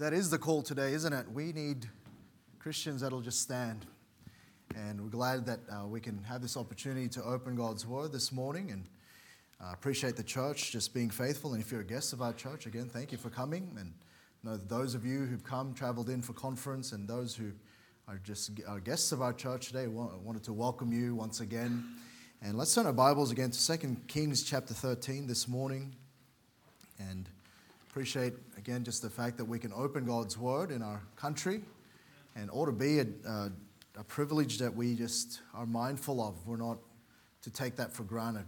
That is the call today, isn't it? We need Christians that'll just stand. And we're glad that uh, we can have this opportunity to open God's Word this morning. And uh, appreciate the church just being faithful. And if you're a guest of our church, again, thank you for coming. And know that those of you who've come, traveled in for conference, and those who are just are guests of our church today, wanted to welcome you once again. And let's turn our Bibles again to 2 Kings chapter 13 this morning. And appreciate, again, just the fact that we can open God's Word in our country and ought to be a, a, a privilege that we just are mindful of. We're not to take that for granted.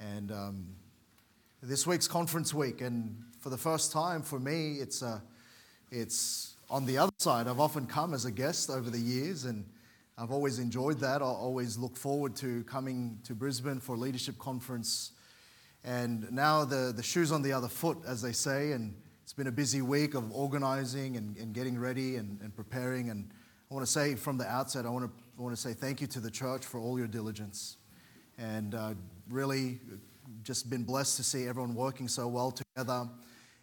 And um, this week's conference week, and for the first time for me, it's, uh, it's on the other side. I've often come as a guest over the years, and I've always enjoyed that. I always look forward to coming to Brisbane for leadership conference and now the, the shoe's on the other foot, as they say, and it's been a busy week of organizing and, and getting ready and, and preparing. And I want to say from the outset, I want to, I want to say thank you to the church for all your diligence. And uh, really just been blessed to see everyone working so well together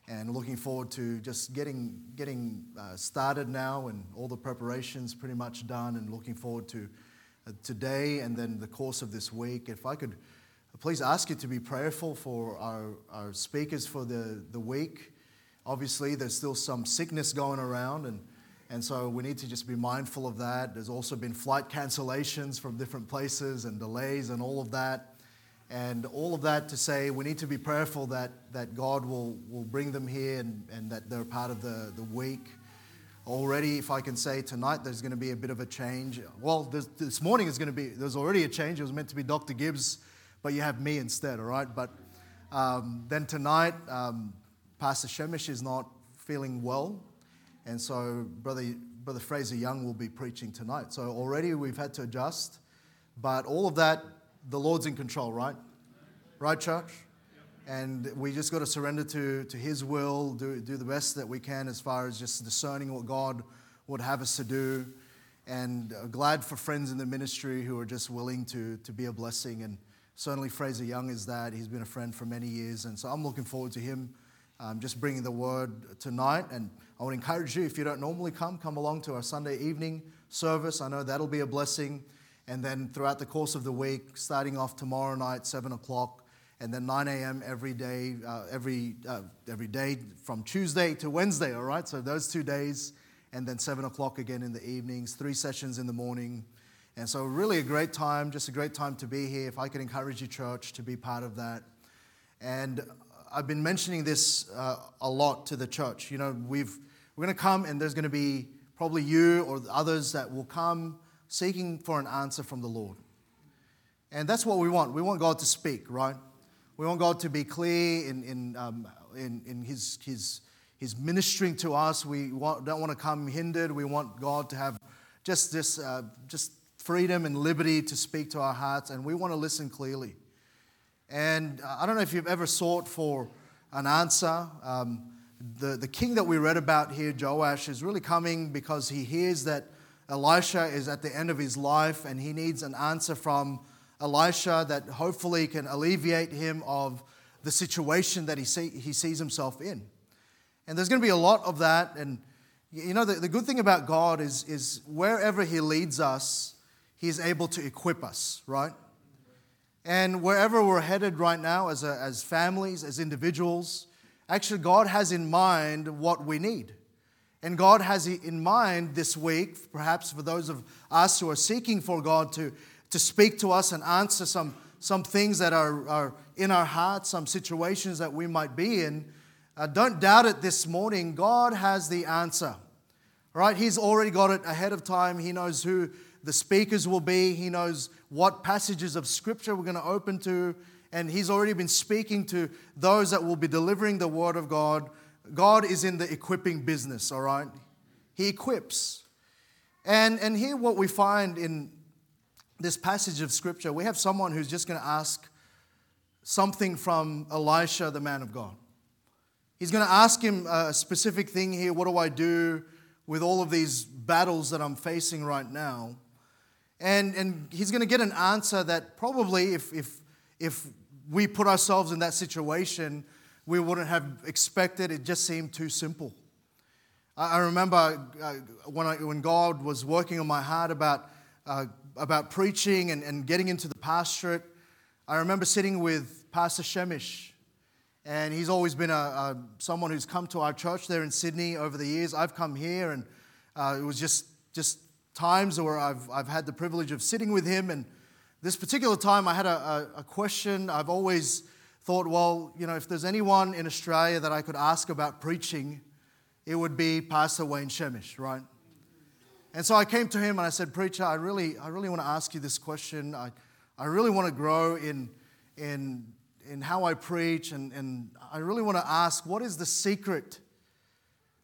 and looking forward to just getting, getting uh, started now and all the preparations pretty much done and looking forward to uh, today and then the course of this week. If I could please ask you to be prayerful for our, our speakers for the, the week. Obviously, there's still some sickness going around, and, and so we need to just be mindful of that. There's also been flight cancellations from different places and delays and all of that. And all of that to say we need to be prayerful that, that God will, will bring them here and, and that they're part of the, the week. Already, if I can say tonight, there's going to be a bit of a change. Well, this, this morning is going to be, there's already a change. It was meant to be Dr. Gibbs but you have me instead, all right? But um, then tonight, um, Pastor Shemish is not feeling well, and so Brother, Brother Fraser Young will be preaching tonight. So already we've had to adjust, but all of that, the Lord's in control, right? Right, church? And we just got to surrender to, to His will, do, do the best that we can as far as just discerning what God would have us to do. And uh, glad for friends in the ministry who are just willing to, to be a blessing and Certainly, Fraser Young is that. He's been a friend for many years. And so I'm looking forward to him um, just bringing the word tonight. And I would encourage you, if you don't normally come, come along to our Sunday evening service. I know that'll be a blessing. And then throughout the course of the week, starting off tomorrow night, 7 o'clock, and then 9 a.m. every day, uh, every, uh, every day from Tuesday to Wednesday, all right? So those two days, and then 7 o'clock again in the evenings, three sessions in the morning, and so, really, a great time, just a great time to be here. If I could encourage you, church, to be part of that. And I've been mentioning this uh, a lot to the church. You know, we've, we're going to come, and there's going to be probably you or others that will come seeking for an answer from the Lord. And that's what we want. We want God to speak, right? We want God to be clear in, in, um, in, in his, his, his ministering to us. We want, don't want to come hindered. We want God to have just this, uh, just freedom and liberty to speak to our hearts, and we want to listen clearly. And uh, I don't know if you've ever sought for an answer. Um, the, the king that we read about here, Joash, is really coming because he hears that Elisha is at the end of his life and he needs an answer from Elisha that hopefully can alleviate him of the situation that he, see, he sees himself in. And there's going to be a lot of that. And you know, the, the good thing about God is, is wherever he leads us, He's able to equip us, right? And wherever we're headed right now as, a, as families, as individuals, actually, God has in mind what we need. And God has in mind this week, perhaps for those of us who are seeking for God to, to speak to us and answer some, some things that are, are in our hearts, some situations that we might be in, uh, don't doubt it this morning. God has the answer, right? He's already got it ahead of time. He knows who the speakers will be. He knows what passages of scripture we're going to open to. And He's already been speaking to those that will be delivering the word of God. God is in the equipping business, all right? He equips. And, and here, what we find in this passage of scripture, we have someone who's just going to ask something from Elisha, the man of God. He's going to ask him a specific thing here. What do I do with all of these battles that I'm facing right now? And, and he's going to get an answer that probably, if, if, if we put ourselves in that situation, we wouldn't have expected. It just seemed too simple. I, I remember uh, when, I, when God was working on my heart about, uh, about preaching and, and getting into the pastorate. I remember sitting with Pastor Shemish, and he's always been a, a, someone who's come to our church there in Sydney over the years. I've come here, and uh, it was just, just times where I've, I've had the privilege of sitting with him. And this particular time, I had a, a, a question. I've always thought, well, you know, if there's anyone in Australia that I could ask about preaching, it would be Pastor Wayne Shemish, right? And so I came to him and I said, Preacher, I really, I really want to ask you this question. I, I really want to grow in, in in how I preach, and, and I really want to ask what is the secret?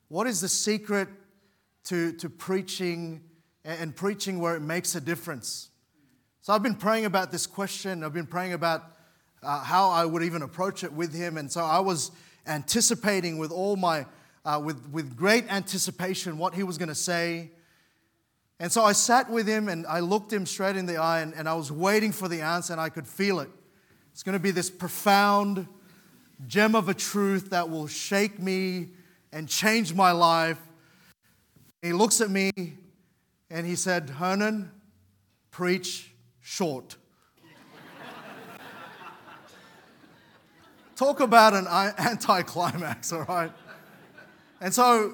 What is the secret to, to preaching and preaching where it makes a difference? So I've been praying about this question. I've been praying about uh, how I would even approach it with him. And so I was anticipating with all my, uh, with, with great anticipation what he was going to say. And so I sat with him and I looked him straight in the eye and, and I was waiting for the answer and I could feel it. It's going to be this profound gem of a truth that will shake me and change my life. He looks at me and he said, Hernan, preach short. Talk about an anticlimax, all right? And so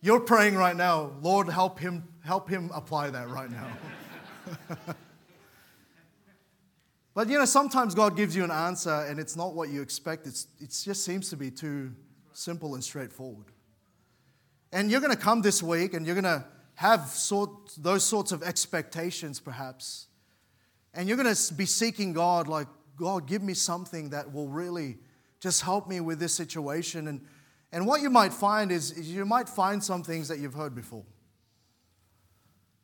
you're praying right now, Lord, help him, help him apply that right now. But you know, sometimes God gives you an answer and it's not what you expect. It's, it just seems to be too simple and straightforward. And you're going to come this week and you're going to have sort, those sorts of expectations, perhaps. And you're going to be seeking God, like, God, give me something that will really just help me with this situation. And, and what you might find is, is you might find some things that you've heard before.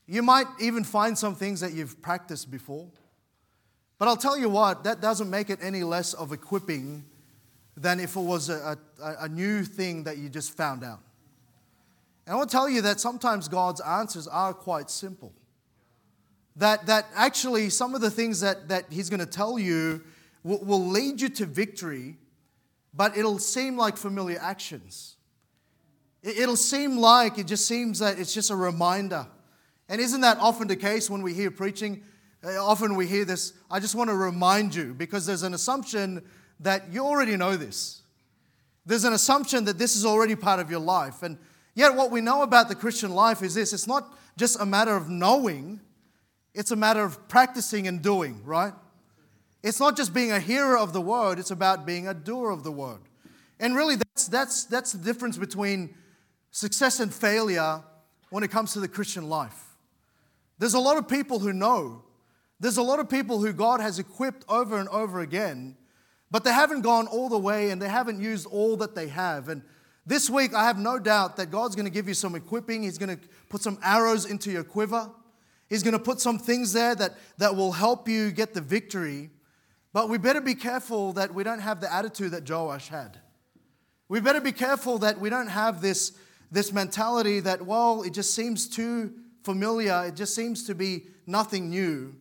You might even find some things that you've practiced before. But I'll tell you what, that doesn't make it any less of equipping than if it was a, a, a new thing that you just found out. And I want to tell you that sometimes God's answers are quite simple. That, that actually, some of the things that, that He's going to tell you will, will lead you to victory, but it'll seem like familiar actions. It'll seem like it just seems that it's just a reminder. And isn't that often the case when we hear preaching? Uh, often we hear this, I just want to remind you because there's an assumption that you already know this. There's an assumption that this is already part of your life. And yet, what we know about the Christian life is this it's not just a matter of knowing, it's a matter of practicing and doing, right? It's not just being a hearer of the word, it's about being a doer of the word. And really, that's, that's, that's the difference between success and failure when it comes to the Christian life. There's a lot of people who know there's a lot of people who God has equipped over and over again, but they haven't gone all the way and they haven't used all that they have. And this week, I have no doubt that God's going to give you some equipping. He's going to put some arrows into your quiver. He's going to put some things there that, that will help you get the victory. But we better be careful that we don't have the attitude that Joash had. We better be careful that we don't have this, this mentality that, well, it just seems too familiar, it just seems to be nothing new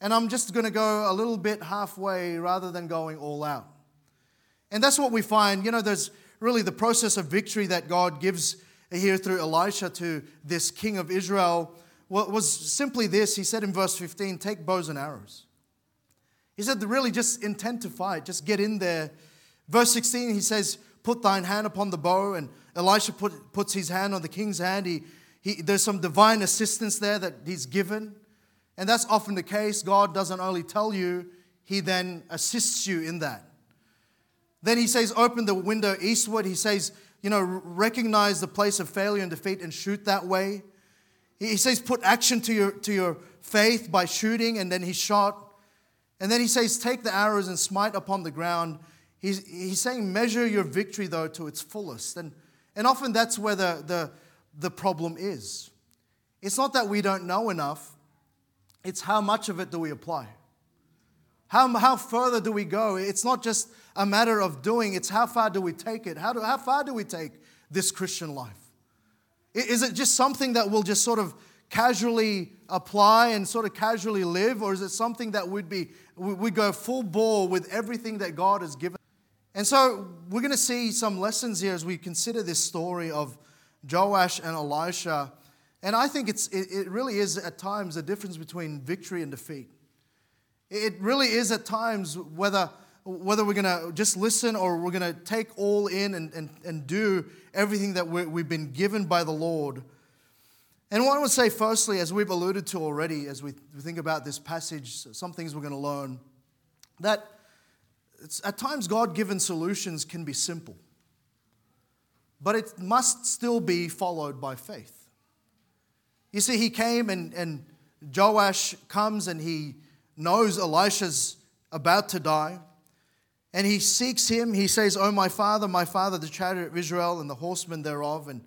and I'm just going to go a little bit halfway rather than going all out. And that's what we find. You know, there's really the process of victory that God gives here through Elisha to this king of Israel was simply this. He said in verse 15, Take bows and arrows. He said, Really, just intend to fight, just get in there. Verse 16, he says, Put thine hand upon the bow. And Elisha put, puts his hand on the king's hand. He, he, there's some divine assistance there that he's given. And that's often the case. God doesn't only tell you, He then assists you in that. Then He says, open the window eastward. He says, you know, recognize the place of failure and defeat and shoot that way. He says, put action to your, to your faith by shooting, and then he shot. And then he says, take the arrows and smite upon the ground. He's, he's saying, measure your victory, though, to its fullest. And, and often that's where the, the, the problem is. It's not that we don't know enough, it's how much of it do we apply? How, how further do we go? It's not just a matter of doing, it's how far do we take it? How, do, how far do we take this Christian life? Is it just something that we'll just sort of casually apply and sort of casually live, or is it something that would be we go full bore with everything that God has given? And so we're going to see some lessons here as we consider this story of Joash and Elisha. And I think it's, it, it really is at times a difference between victory and defeat. It really is at times whether, whether we're going to just listen or we're going to take all in and, and, and do everything that we have been given by the Lord. And what I would say, firstly, as we've alluded to already, as we think about this passage, some things we're going to learn, that at times God given solutions can be simple, but it must still be followed by faith. You see, he came and, and Joash comes and he knows Elisha's about to die. And he seeks him. He says, Oh, my father, my father, the chariot of Israel and the horsemen thereof. And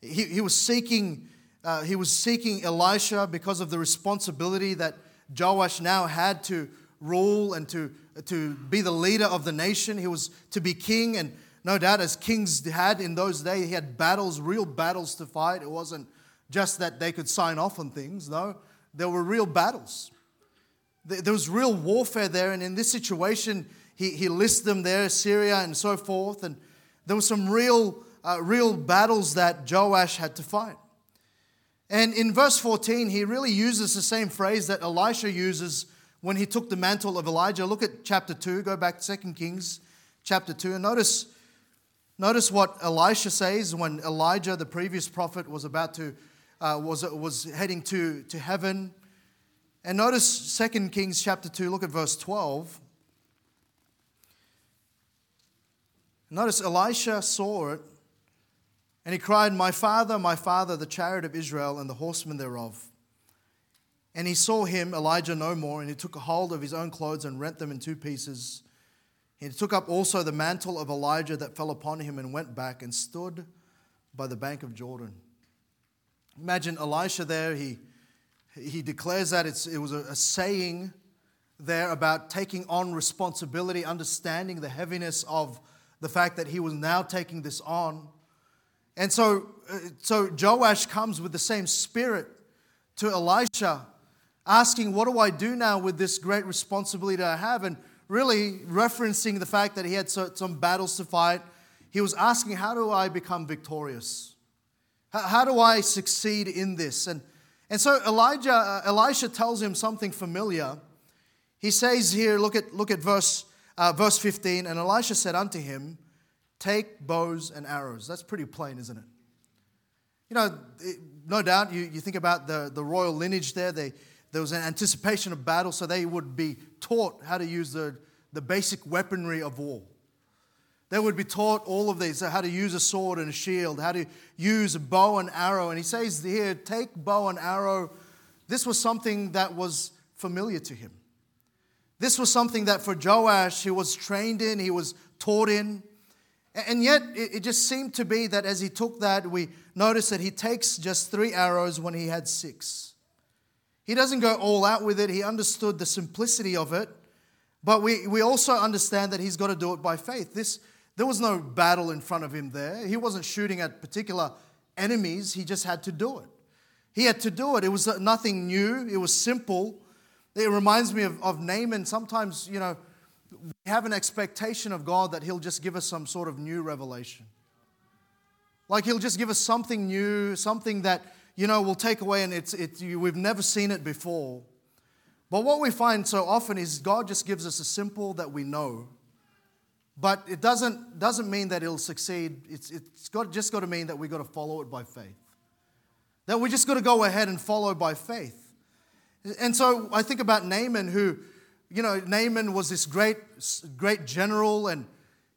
he, he was seeking. Uh, he was seeking Elisha because of the responsibility that Joash now had to rule and to, to be the leader of the nation. He was to be king, and no doubt, as kings had in those days, he had battles, real battles to fight. It wasn't just that they could sign off on things, no, there were real battles. There was real warfare there, and in this situation, he, he lists them there, Syria and so forth, and there were some real, uh, real battles that Joash had to fight. And in verse 14, he really uses the same phrase that Elisha uses when he took the mantle of Elijah. Look at chapter 2, go back to 2 Kings chapter 2, and notice, notice what Elisha says when Elijah, the previous prophet, was about to, uh, was, was heading to, to heaven. And notice 2 Kings chapter 2, look at verse 12. Notice Elisha saw it, and he cried, My father, my father, the chariot of Israel and the horsemen thereof. And he saw him, Elijah, no more, and he took hold of his own clothes and rent them in two pieces. He took up also the mantle of Elijah that fell upon him and went back and stood by the bank of Jordan. Imagine Elisha there, he he declares that it was a, a saying there about taking on responsibility, understanding the heaviness of the fact that he was now taking this on. And so, uh, so Joash comes with the same spirit to Elisha, asking, What do I do now with this great responsibility I have? And really referencing the fact that he had some battles to fight. He was asking, How do I become victorious? How do I succeed in this? And and so Elijah, uh, Elisha tells him something familiar. He says here, look at, look at verse, uh, verse 15, and Elisha said unto him, Take bows and arrows. That's pretty plain, isn't it? You know, it, no doubt you, you think about the, the royal lineage there, they, there was an anticipation of battle, so they would be taught how to use the, the basic weaponry of war. They would be taught all of these how to use a sword and a shield, how to use a bow and arrow. And he says here, take bow and arrow. This was something that was familiar to him. This was something that for Joash, he was trained in, he was taught in. And yet, it just seemed to be that as he took that, we notice that he takes just three arrows when he had six. He doesn't go all out with it, he understood the simplicity of it. But we, we also understand that he's got to do it by faith. This, there was no battle in front of him there. He wasn't shooting at particular enemies, he just had to do it. He had to do it. It was nothing new, it was simple. It reminds me of, of Naaman. Sometimes, you know, we have an expectation of God that He'll just give us some sort of new revelation. Like He'll just give us something new, something that, you know, will take away and it's, it's, we've never seen it before. But what we find so often is God just gives us a simple that we know. But it doesn't, doesn't mean that it'll succeed. It's, it's got, just got to mean that we've got to follow it by faith. That we just got to go ahead and follow by faith. And so I think about Naaman, who, you know, Naaman was this great, great general, and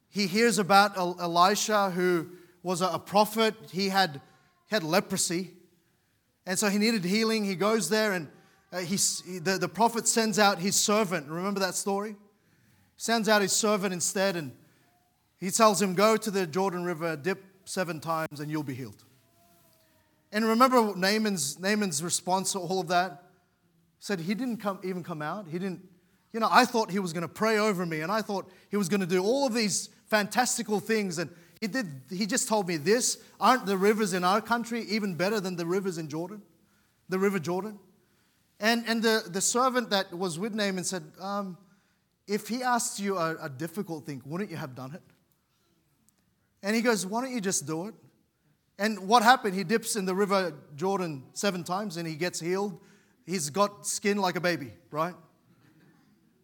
he hears about Elisha, who was a prophet. He had, had leprosy, and so he needed healing. He goes there, and uh, he, the, the prophet sends out his servant. Remember that story? Sends out his servant instead and he tells him, Go to the Jordan River, dip seven times, and you'll be healed. And remember Naaman's, Naaman's response to all of that? He said, He didn't come, even come out. He didn't, you know, I thought he was going to pray over me, and I thought he was going to do all of these fantastical things. And he did, he just told me this aren't the rivers in our country even better than the rivers in Jordan? The River Jordan? And, and the, the servant that was with Naaman said, um, if he asked you a, a difficult thing, wouldn't you have done it? And he goes, Why don't you just do it? And what happened? He dips in the river Jordan seven times and he gets healed. He's got skin like a baby, right?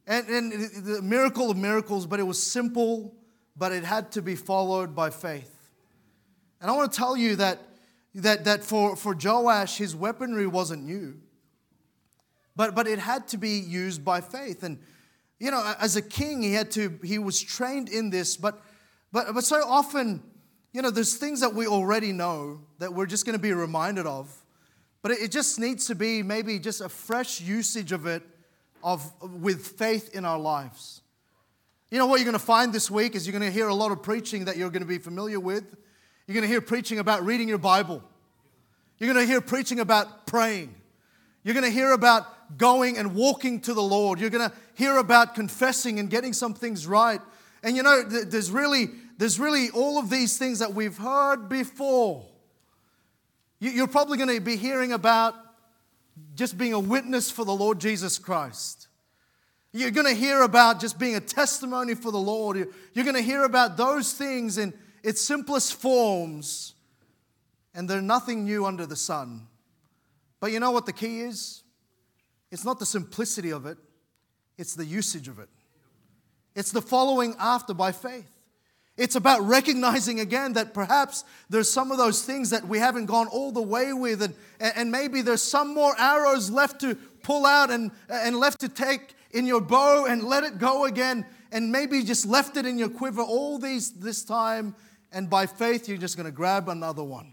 And, and the miracle of miracles, but it was simple, but it had to be followed by faith. And I want to tell you that, that, that for, for Joash, his weaponry wasn't new, but, but it had to be used by faith. And, you know, as a king, he had to, he was trained in this, but, but, but so often, you know, there's things that we already know that we're just going to be reminded of, but it just needs to be maybe just a fresh usage of it of, with faith in our lives. You know what you're going to find this week is you're going to hear a lot of preaching that you're going to be familiar with. You're going to hear preaching about reading your Bible. You're going to hear preaching about praying. You're going to hear about going and walking to the Lord. You're going to hear about confessing and getting some things right. And you know, there's really there's really all of these things that we've heard before. You're probably going to be hearing about just being a witness for the Lord Jesus Christ. You're going to hear about just being a testimony for the Lord. You're going to hear about those things in its simplest forms, and they're nothing new under the sun. But you know what the key is? It's not the simplicity of it, it's the usage of it. It's the following after by faith. It's about recognizing again that perhaps there's some of those things that we haven't gone all the way with, and, and maybe there's some more arrows left to pull out and, and left to take in your bow and let it go again, and maybe just left it in your quiver all these this time, and by faith you're just going to grab another one.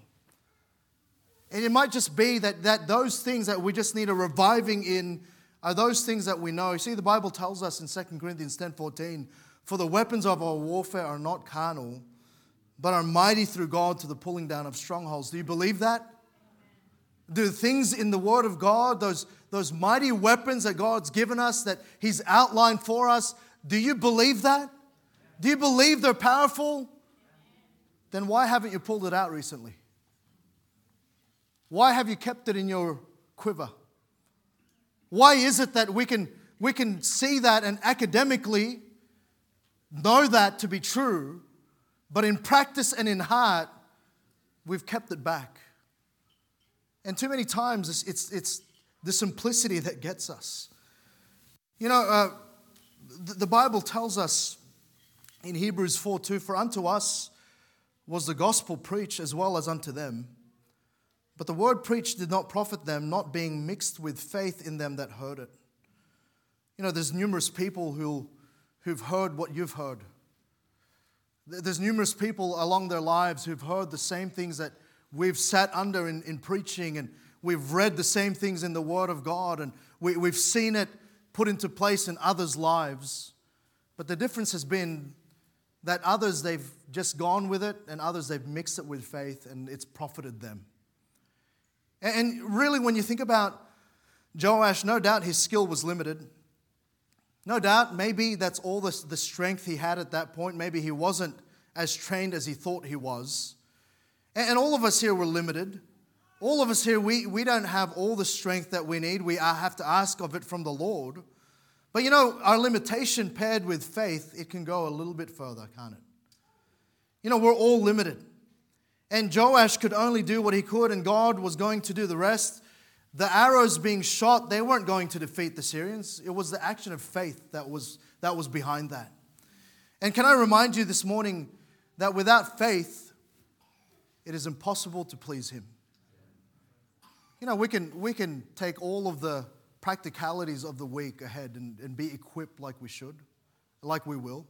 And it might just be that, that those things that we just need a reviving in are those things that we know. You see, the Bible tells us in 2 Corinthians 10 14, for the weapons of our warfare are not carnal, but are mighty through God to the pulling down of strongholds. Do you believe that? Do things in the Word of God, those, those mighty weapons that God's given us, that He's outlined for us, do you believe that? Do you believe they're powerful? Then why haven't you pulled it out recently? Why have you kept it in your quiver? Why is it that we can, we can see that and academically know that to be true, but in practice and in heart, we've kept it back. And too many times, it's, it's, it's the simplicity that gets us. You know, uh, the, the Bible tells us in Hebrews 4 2 For unto us was the gospel preached as well as unto them. But the word preached did not profit them, not being mixed with faith in them that heard it. You know, there's numerous people who who've heard what you've heard. There's numerous people along their lives who've heard the same things that we've sat under in, in preaching, and we've read the same things in the Word of God, and we, we've seen it put into place in others' lives. But the difference has been that others, they've just gone with it, and others, they've mixed it with faith, and it's profited them. And really, when you think about Joash, no doubt his skill was limited. No doubt, maybe that's all the, the strength he had at that point. Maybe he wasn't as trained as he thought he was. And, and all of us here were limited. All of us here, we, we don't have all the strength that we need. We have to ask of it from the Lord. But you know, our limitation paired with faith, it can go a little bit further, can't it? You know, we're all limited. And Joash could only do what he could, and God was going to do the rest. The arrows being shot, they weren't going to defeat the Syrians. It was the action of faith that was, that was behind that. And can I remind you this morning that without faith, it is impossible to please Him. You know, we can, we can take all of the practicalities of the week ahead and, and be equipped like we should, like we will.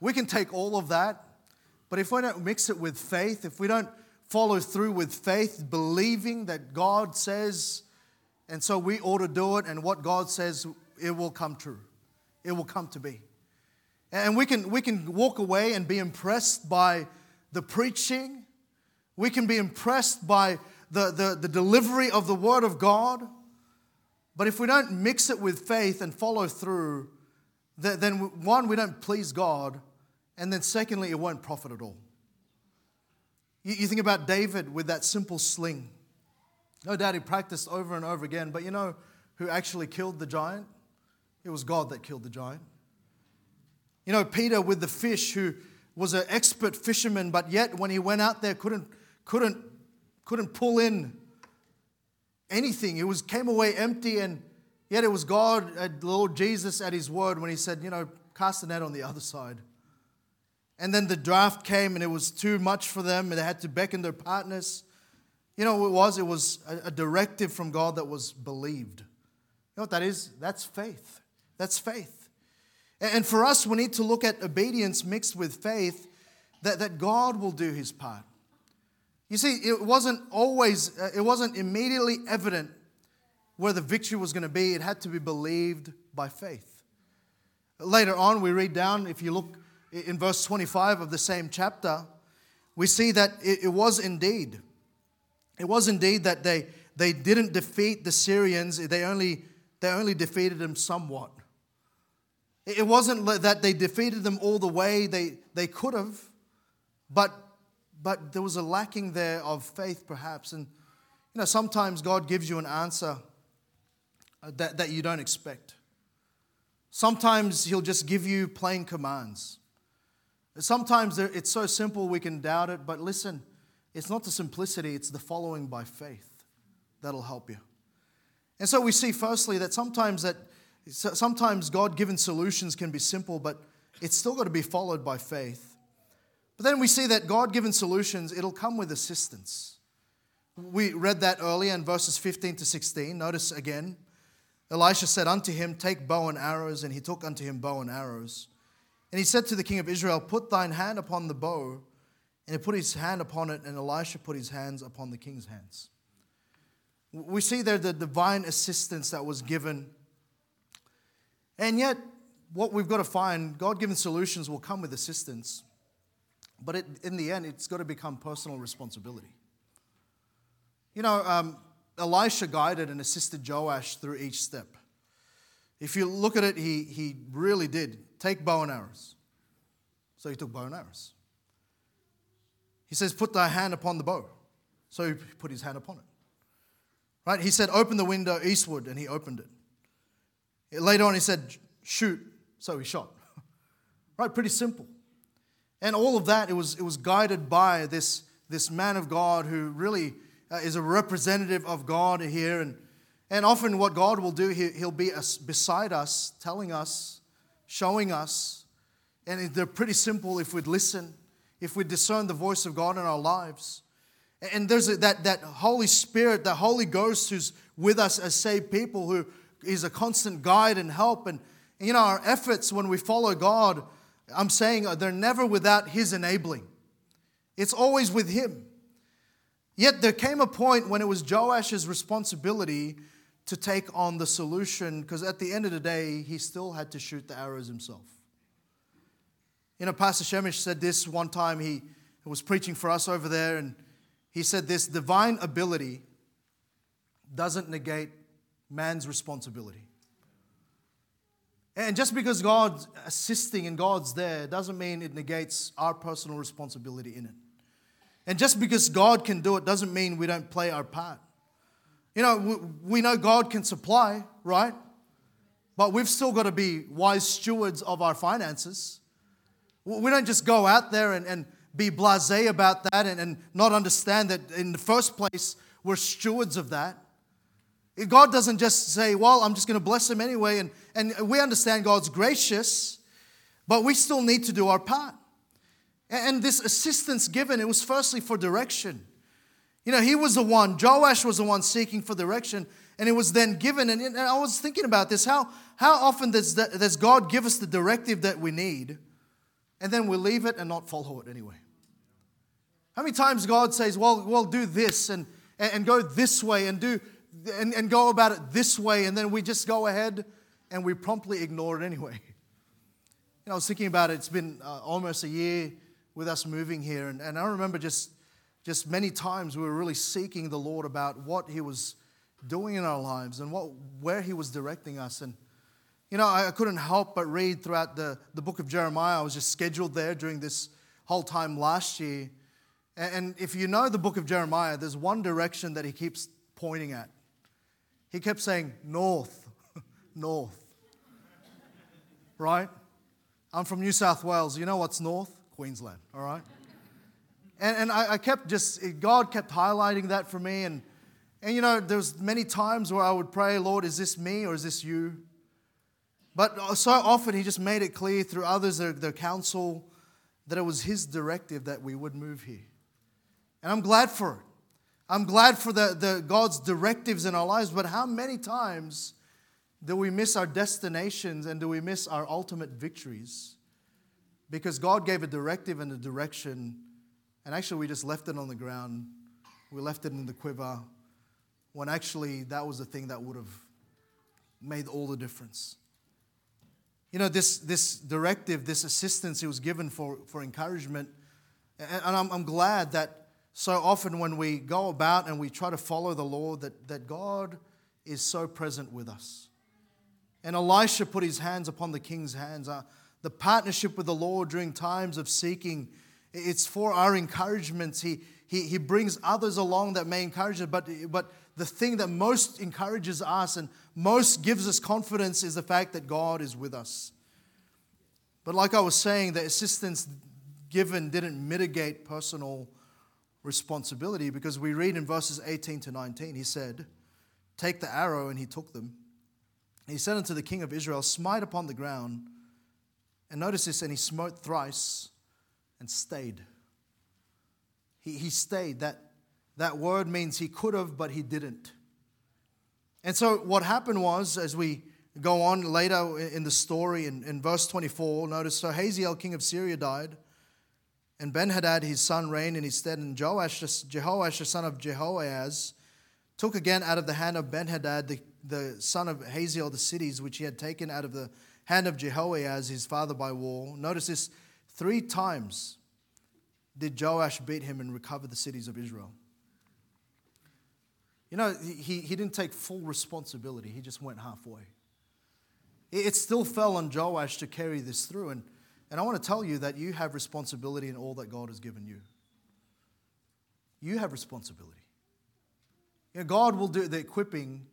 We can take all of that, but if we don't mix it with faith, if we don't follow through with faith, believing that God says, and so we ought to do it, and what God says, it will come true. It will come to be. And we can, we can walk away and be impressed by the preaching. We can be impressed by the, the, the delivery of the Word of God. But if we don't mix it with faith and follow through, then one, we don't please God. And then secondly, it won't profit at all. You, you think about David with that simple sling. No doubt he practiced over and over again, but you know who actually killed the giant? It was God that killed the giant. You know, Peter with the fish, who was an expert fisherman, but yet when he went out there, couldn't, couldn't, couldn't pull in anything. It was came away empty, and yet it was God, uh, Lord Jesus, at His word when He said, you know, cast the net on the other side. And then the draft came, and it was too much for them, and they had to beckon their partners. You know what it was? It was a, directive from God that was believed. You know what that is? That's faith. That's faith. And for us, we need to look at obedience mixed with faith that, that God will do his part. You see, it wasn't always, uh, it wasn't immediately evident where the victory was going to be. It had to be believed by faith. Later on, we read down, if you look in verse 25 of the same chapter, we see that it, it was indeed. It was indeed that they, they didn't defeat the Syrians, they only, they only defeated them somewhat. It wasn't that they defeated them all the way they, they could have, but, but there was a lacking there of faith, perhaps. And, you know, sometimes God gives you an answer uh, that, that you don't expect. Sometimes He'll just give you plain commands. Sometimes it's so simple we can doubt it, but listen, it's not the simplicity, it's the following by faith that'll help you. And so we see firstly that sometimes that sometimes God-given solutions can be simple, but it's still got to be followed by faith. But then we see that God-given solutions, it'll come with assistance. We read that earlier in verses 15 to 16. Notice again, Elisha said unto him, Take bow and arrows, and he took unto him bow and arrows. And he said to the king of Israel, Put thine hand upon the bow. And he put his hand upon it, and Elisha put his hands upon the king's hands. We see there the divine assistance that was given. And yet, what we've got to find, God given solutions will come with assistance. But it, in the end, it's got to become personal responsibility. You know, um, Elisha guided and assisted Joash through each step. If you look at it, he, he really did take bow and arrows. So he took bow and arrows. He says, Put thy hand upon the bow. So he put his hand upon it. Right? He said, Open the window eastward, and he opened it. Later on, he said, Shoot. So he shot. right? Pretty simple. And all of that, it was, it was guided by this, this man of God who really uh, is a representative of God here. And, and often, what God will do, he, He'll be beside us, telling us, showing us. And they're pretty simple if we'd listen if we discern the voice of God in our lives. And there's that, that Holy Spirit, the Holy Ghost who's with us as saved people, who is a constant guide and help. And, know, our efforts when we follow God, I'm saying uh, they're never without His enabling, it's always with Him. Yet there came a point when it was Joash's responsibility to take on the solution because at the end of the day, he still had to shoot the arrows himself. You know, Pastor Shemish said this one time. He was preaching for us over there, and he said this divine ability doesn't negate man's responsibility. And just because God's assisting and God's there doesn't mean it negates our personal responsibility in it. And just because God can do it doesn't mean we don't play our part. You know, we know God can supply, right? But we've still got to be wise stewards of our finances. We don't just go out there and, and be blase about that and, and not understand that in the first place, we're stewards of that. God doesn't just say, Well, I'm just going to bless him anyway. And, and we understand God's gracious, but we still need to do our part. And this assistance given, it was firstly for direction. You know, he was the one, Joash was the one seeking for direction, and it was then given. And I was thinking about this how, how often does, does God give us the directive that we need? and then we leave it and not follow it anyway. How many times God says, well, well do this and, and go this way and, do, and, and go about it this way, and then we just go ahead and we promptly ignore it anyway. You know, I was thinking about it, it's been uh, almost a year with us moving here, and, and I remember just, just many times we were really seeking the Lord about what He was doing in our lives and what, where He was directing us. And you know, I couldn't help but read throughout the, the book of Jeremiah. I was just scheduled there during this whole time last year. And if you know the book of Jeremiah, there's one direction that he keeps pointing at. He kept saying, North, North. Right? I'm from New South Wales. You know what's north? Queensland, all right? And, and I, I kept just, God kept highlighting that for me. And, and you know, there was many times where I would pray, Lord, is this me or is this you? But uh, so often he just made it clear through others, their, their counsel, that it was his directive that we would move here. And I'm glad for it. I'm glad for the, the God's directives in our lives, but how many times do we miss our destinations and do we miss our ultimate victories? Because God gave a directive and a direction, and actually we just left it on the ground. We left it in the quiver when actually that was the thing that would have made all the difference. You know, this, this directive, this assistance it was given for, for encouragement, and, and I'm, I'm glad that so often when we go about and we try to follow the Lord, that, that God is so present with us. And Elisha put his hands upon the king's hands. Uh, the partnership with the Lord during times of seeking, it's for our encouragement. He, he, he brings others along that may encourage us, but, but the thing that most encourages us and most gives us confidence is the fact that God is with us. But like I was saying, the assistance given didn't mitigate personal responsibility because we read in verses 18 to 19, he said, Take the arrow, and he took them. He said unto the king of Israel, Smite upon the ground. And notice this, and he smote thrice and stayed. He, he stayed. That, that word means he could have, but he didn't. And so what happened was, as we go on later in the story, in, in verse 24, notice so Hazael, king of Syria, died, and Benhadad, his son, reigned in his stead, and Joash, Jehoash, the son of Jehoahaz, took again out of the hand of Benhadad, the the son of Hazael the cities which he had taken out of the hand of Jehoahaz his father by war. Notice this three times did Joash beat him and recover the cities of Israel. You know, he, he didn't take full responsibility, he just went halfway. It still fell on Joash to carry this through. And, and I want to tell you that you have responsibility in all that God has given you. You have responsibility. You know, God will do the equipping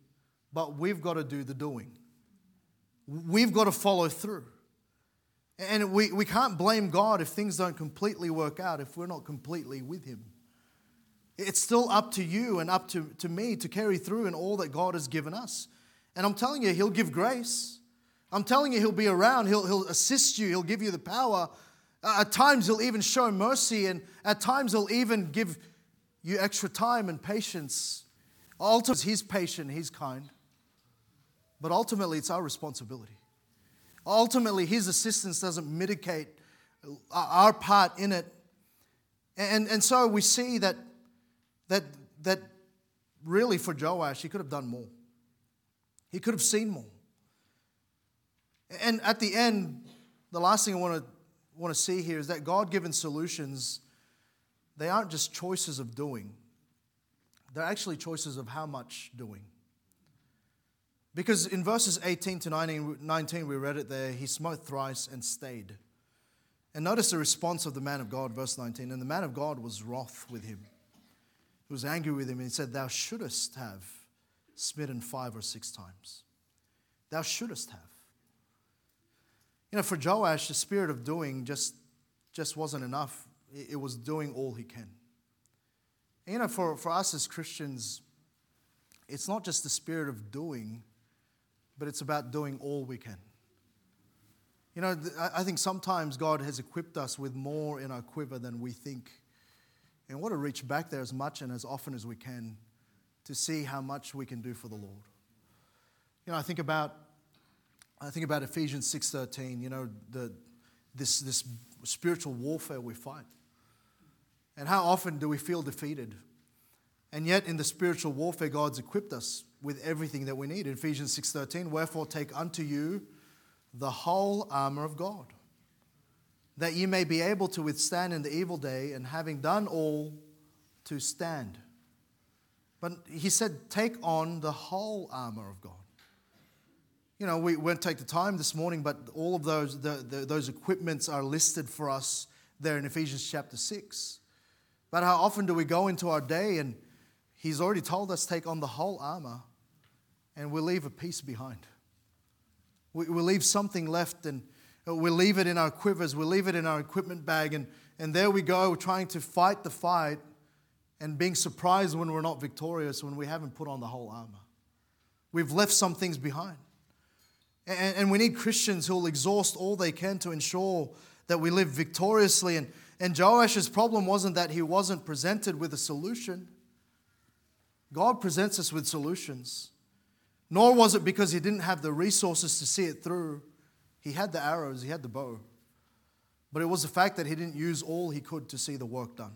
but we've got to do the doing. We've got to follow through. And we, we can't blame God if things don't completely work out, if we're not completely with Him. It's still up to you and up to, to me to carry through in all that God has given us. And I'm telling you, He'll give grace. I'm telling you, He'll be around. He'll, he'll assist you. He'll give you the power. Uh, at times, He'll even show mercy. And at times, He'll even give you extra time and patience. Ultimately, He's patient, He's kind. But ultimately, it's our responsibility. Ultimately, his assistance doesn't mitigate our part in it. And, and so we see that, that, that really for Joash, he could have done more. He could have seen more. And at the end, the last thing I want to, want to see here is that God given solutions, they aren't just choices of doing, they're actually choices of how much doing. Because in verses 18 to 19, we read it there, he smote thrice and stayed. And notice the response of the man of God, verse 19. And the man of God was wroth with him. He was angry with him and he said, Thou shouldest have smitten five or six times. Thou shouldest have. You know, for Joash, the spirit of doing just, just wasn't enough. It was doing all he can. You know, for, for us as Christians, it's not just the spirit of doing, but it's about doing all we can. You know, I think sometimes God has equipped us with more in our quiver than we think. And we want to reach back there as much and as often as we can to see how much we can do for the Lord. You know, I think about I think about Ephesians 6:13, you know, the, this, this spiritual warfare we fight. And how often do we feel defeated? And yet in the spiritual warfare God's equipped us with everything that we need. In Ephesians 6:13, wherefore take unto you the whole armor of God, that ye may be able to withstand in the evil day, and having done all, to stand. But he said, take on the whole armor of God. You know, we won't take the time this morning, but all of those, the, the, those equipments are listed for us there in Ephesians chapter 6. But how often do we go into our day and he's already told us take on the whole armor and we'll leave a piece behind. We, will leave something left and uh, we'll leave it in our quivers, we'll leave it in our equipment bag, and, and there we go trying to fight the fight and being surprised when we're not victorious when we haven't put on the whole armor. We've left some things behind. And, and we need Christians who will exhaust all they can to ensure that we live victoriously. And, and Joash's problem wasn't that he wasn't presented with a solution. God presents us with solutions. Nor was it because he didn't have the resources to see it through. He had the arrows, he had the bow. But it was the fact that he didn't use all he could to see the work done.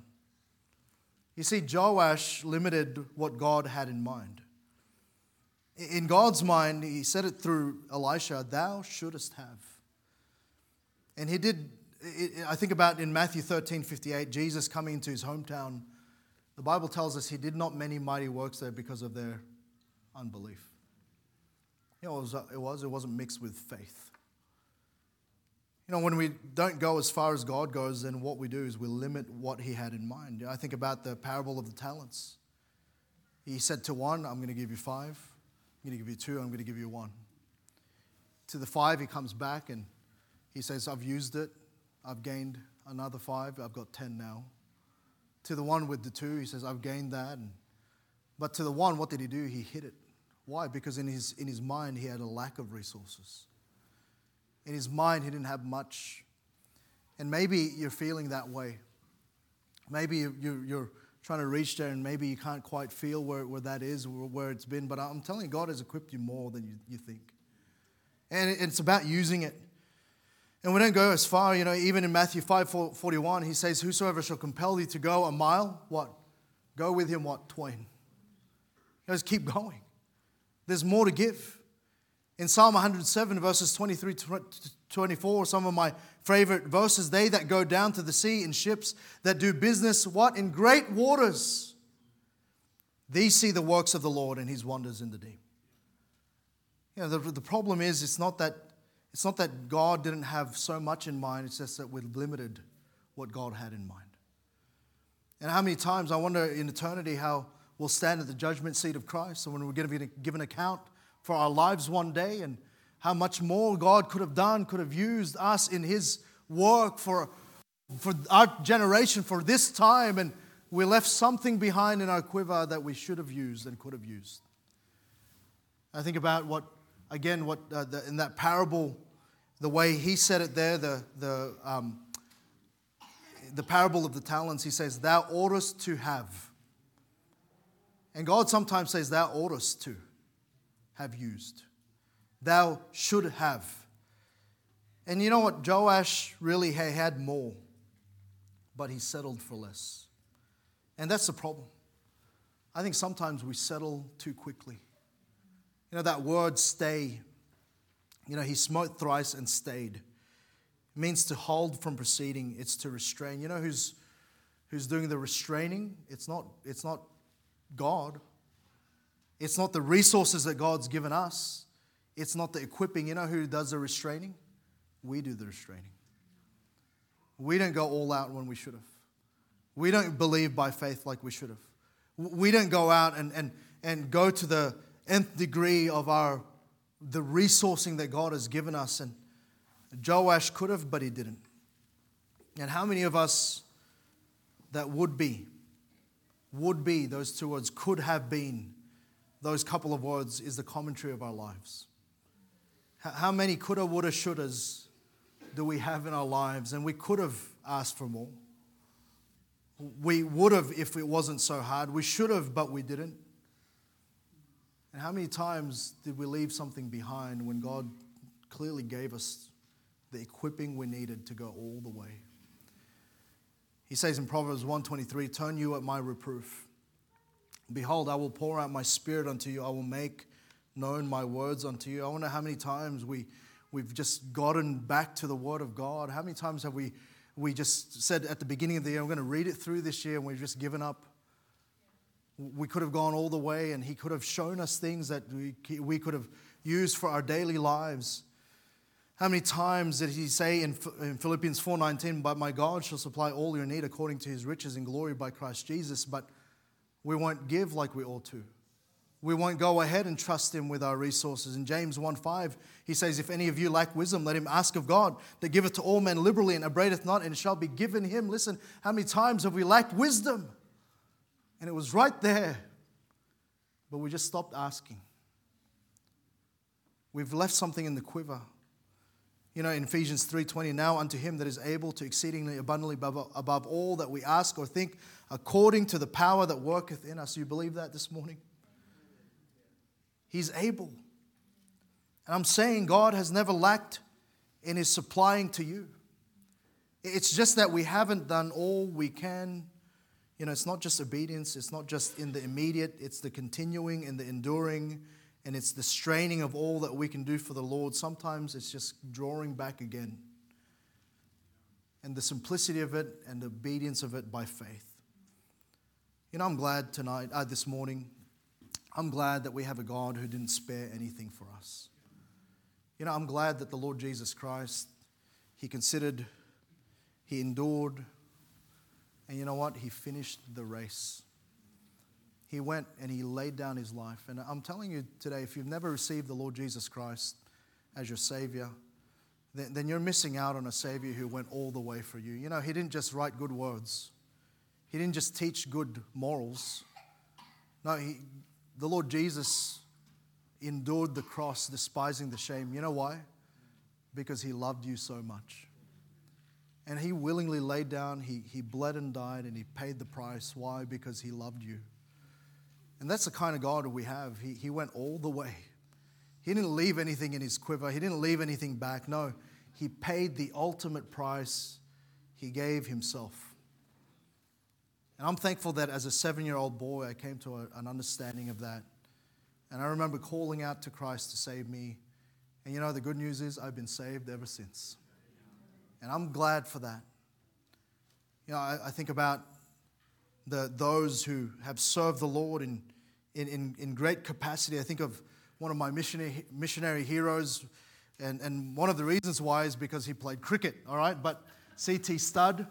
You see, Joash limited what God had in mind. In God's mind, he said it through Elisha, Thou shouldest have. And he did, I think about in Matthew 13 58, Jesus coming into his hometown. The Bible tells us he did not many mighty works there because of their unbelief. You know, it was, uh, it, was, it wasn't mixed with faith. You know, when we don't go as far as God goes, then what we do is we limit what He had in mind. I think about the parable of the talents. He said to one, I'm going to give you five. I'm going to give you two. I'm going to give you one. To the five, he comes back and he says, I've used it. I've gained another five. I've got ten now. To the one with the two, he says, I've gained that. And, but to the one, what did he do? He hid it. Why? Because in his, in his mind, he had a lack of resources in his mind, he didn't have much. And maybe you're feeling that way. Maybe you're trying to reach there and maybe you can't quite feel where, where that is, where it's been. But I'm telling you, God has equipped you more than you, you think. And it's about using it. And we don't go as far, you know, even in Matthew 5 41, he says, Whosoever shall compel thee to go a mile, what? Go with him, what? Twain. He goes, Keep going. There's more to give. In Psalm 107, verses 23 to 24, some of my favorite verses, they that go down to the sea in ships that do business, what? In great waters. These see the works of the Lord and his wonders in the deep. You know, the, the problem is it's not that it's not that God didn't have so much in mind, it's just that we've limited what God had in mind. And how many times I wonder in eternity how we'll stand at the judgment seat of Christ and when we're going to give an account for our lives one day and how much more God could have done, could have used us in His work for, for our generation, for this time, and we left something behind in our quiver that we should have used and could have used. I think about what, again, what uh, the, in that parable, the way he said it there, the, the, um, the parable of the talents, he says, Thou oughtest to have. And God sometimes says, Thou oughtest to have used. Thou should have. And you know what? Joash really had more, but he settled for less. And that's the problem. I think sometimes we settle too quickly. You know, that word stay, you know, he smote thrice and stayed. It means to hold from proceeding, it's to restrain. You know who's, who's doing the restraining? It's not, it's not God, it's not the resources that God's given us. It's not the equipping. You know who does the restraining? We do the restraining. We don't go all out when we should have. We don't believe by faith like we should have. We don't go out and, and, and go to the nth degree of our the resourcing that God has given us. And Joash could have, but he didn't. And how many of us that would be, would be, those two words, could have been, those couple of words is the commentary of our lives. How many coulda, woulda, shouldas do we have in our lives? And we could have asked for more. We would have if it wasn't so hard. We should have, but we didn't. And how many times did we leave something behind when God clearly gave us the equipping we needed to go all the way? He says in Proverbs 123, Turn you at my reproof Behold, I will pour out my spirit unto you. I will make known my words unto you. I wonder how many times we, we've just gotten back to the word of God. How many times have we, we just said at the beginning of the year, I'm going to read it through this year, and we've just given up? We could have gone all the way, and He could have shown us things that we, we could have used for our daily lives. How many times did he say in, in Philippians 4:19, "But my God shall supply all your need according to His riches in glory by Christ Jesus"? But we won't give like we ought to. we won't go ahead and trust Him with our resources. In James 1 5, he says, If any of you lack wisdom, let him ask of God, that giveth to all men liberally and upbraideth not, and it shall be given him. Listen, how many times have we lacked wisdom? And it was right there, but we just stopped asking. We've left something in the quiver. You know, in Ephesians 3:20, now unto him that is able to exceedingly abundantly above, above all that we ask or think, according to the power that worketh in us. You believe that this morning? He's able. And I'm saying God has never lacked in His supplying to you. It's just that we haven't done all we can. You know, it's not just obedience, it's not just in the immediate, it's the continuing and the enduring, and it's the straining of all that we can do for the Lord. Sometimes it's just drawing back again. And the simplicity of it and the obedience of it by faith. You know, I'm glad tonight, uh, this morning, I'm glad that we have a God who didn't spare anything for us. You know, I'm glad that the Lord Jesus Christ, He considered, He endured, and you know what? He finished the race. He went and He laid down His life. And I'm telling you today, if you've never received the Lord Jesus Christ as your Savior, then, then you're missing out on a Savior who went all the way for you. You know, He didn't just write good words, He didn't just teach good morals. No, he, the Lord Jesus endured the cross, despising the shame. You know why? Because he loved you so much. And he willingly laid down, he, he bled and died, and he paid the price. Why? Because he loved you. And that's the kind of God we have. He, he went all the way. He didn't leave anything in his quiver, he didn't leave anything back. No, he paid the ultimate price. He gave himself. And I'm thankful that as a seven year old boy, I came to a, an understanding of that. And I remember calling out to Christ to save me. And you know, the good news is I've been saved ever since. And I'm glad for that. You know, I, I think about the, those who have served the Lord in, in, in, in great capacity. I think of one of my missionary, missionary heroes. And, and one of the reasons why is because he played cricket, all right? But C.T. Studd,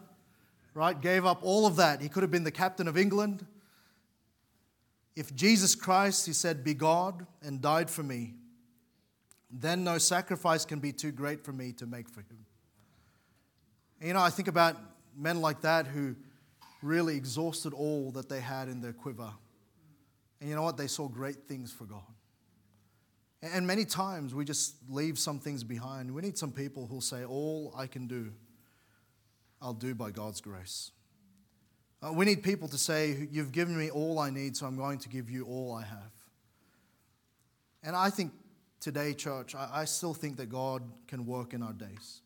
right, gave up all of that. He could have been the captain of England. If Jesus Christ, he said, be God and died for me, then no sacrifice can be too great for me to make for him. And, you know, I think about men like that who really exhausted all that they had in their quiver. And you know what? They saw great things for God. And many times we just leave some things behind. We need some people who'll say, All I can do, I'll do by God's grace. Uh, we need people to say, You've given me all I need, so I'm going to give you all I have. And I think today, church, I, I still think that God can work in our days.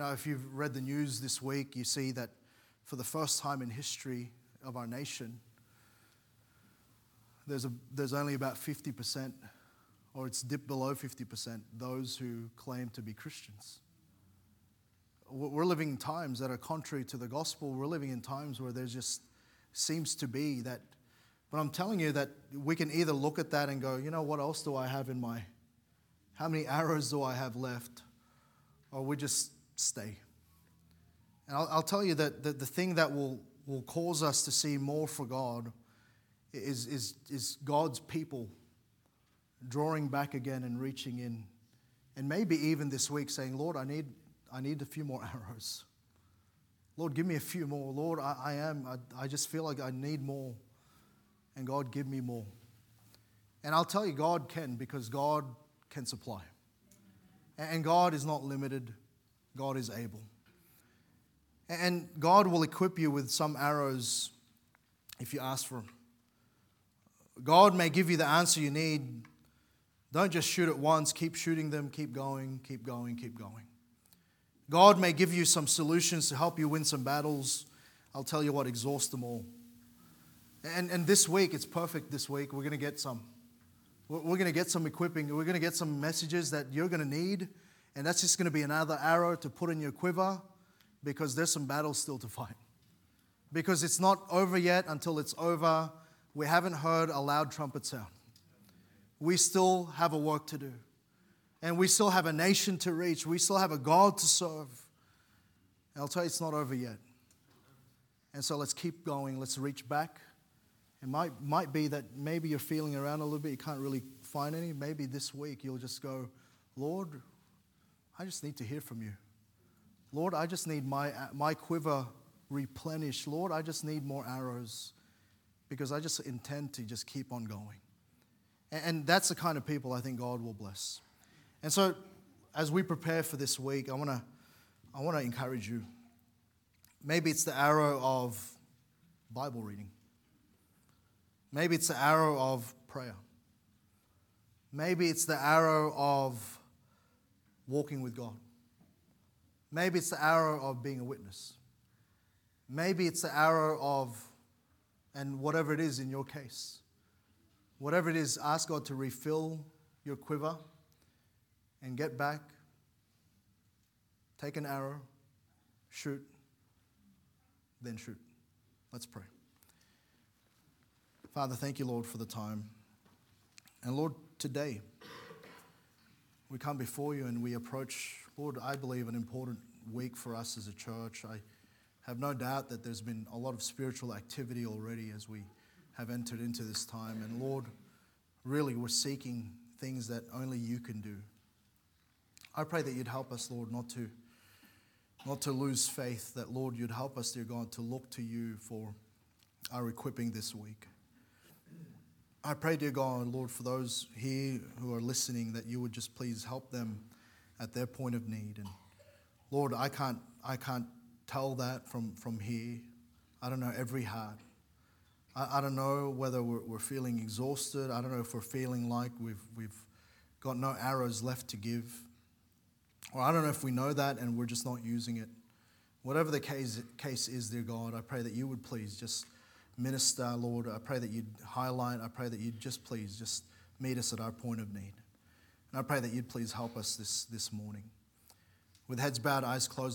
You know, if you've read the news this week, you see that for the first time in history of our nation, there's, a, there's only about 50%, or it's dipped below 50%, those who claim to be Christians we're living in times that are contrary to the gospel. We're living in times where there just seems to be that. But I'm telling you that we can either look at that and go, you know, what else do I have in my, how many arrows do I have left? Or we just stay. And I'll, I'll tell you that the, the thing that will, will cause us to see more for God is, is, is God's people drawing back again and reaching in. And maybe even this week saying, Lord, I need, I need a few more arrows. Lord, give me a few more. Lord, I, I am. I, I just feel like I need more. And God, give me more. And I'll tell you, God can because God can supply. And God is not limited, God is able. And God will equip you with some arrows if you ask for them. God may give you the answer you need. Don't just shoot it once, keep shooting them, keep going, keep going, keep going. God may give you some solutions to help you win some battles. I'll tell you what, exhaust them all. And, and this week, it's perfect this week. We're going to get some. We're going to get some equipping. We're going to get some messages that you're going to need. And that's just going to be another arrow to put in your quiver because there's some battles still to fight. Because it's not over yet until it's over. We haven't heard a loud trumpet sound. We still have a work to do. And we still have a nation to reach. We still have a God to serve. And I'll tell you, it's not over yet. And so let's keep going. Let's reach back It might, might be that maybe you're feeling around a little bit, you can't really find any. Maybe this week you'll just go, Lord, I just need to hear from you. Lord, I just need my, my quiver replenished. Lord, I just need more arrows because I just intend to just keep on going. And, and that's the kind of people I think God will bless. And so, as we prepare for this week, I want to I want to encourage you. Maybe it's the arrow of Bible reading. Maybe it's the arrow of prayer. Maybe it's the arrow of walking with God. Maybe it's the arrow of being a witness. Maybe it's the arrow of, and whatever it is in your case, whatever it is, ask God to refill your quiver and get back. Take an arrow, shoot, then shoot. Let's pray. Father, thank you, Lord, for the time. And Lord, today we come before you and we approach, Lord, I believe an important week for us as a church. I have no doubt that there's been a lot of spiritual activity already as we have entered into this time. And Lord, really, we're seeking things that only you can do. I pray that you'd help us, Lord, not to, not to lose faith, that, Lord, you'd help us, dear God, to look to you for our equipping this week. I pray, dear God, Lord, for those here who are listening, that you would just please help them at their point of need. And Lord, I can't, I can't tell that from, from here. I don't know every heart. I, I don't know whether we're, we're feeling exhausted. I don't know if we're feeling like we've, we've got no arrows left to give. Or I don't know if we know that and we're just not using it. Whatever the case, case is, dear God, I pray that you would please just minister, Lord. I pray that you'd highlight. I pray that you'd just please just meet us at our point of need. And I pray that you'd please help us this, this morning. With heads bowed, eyes closed.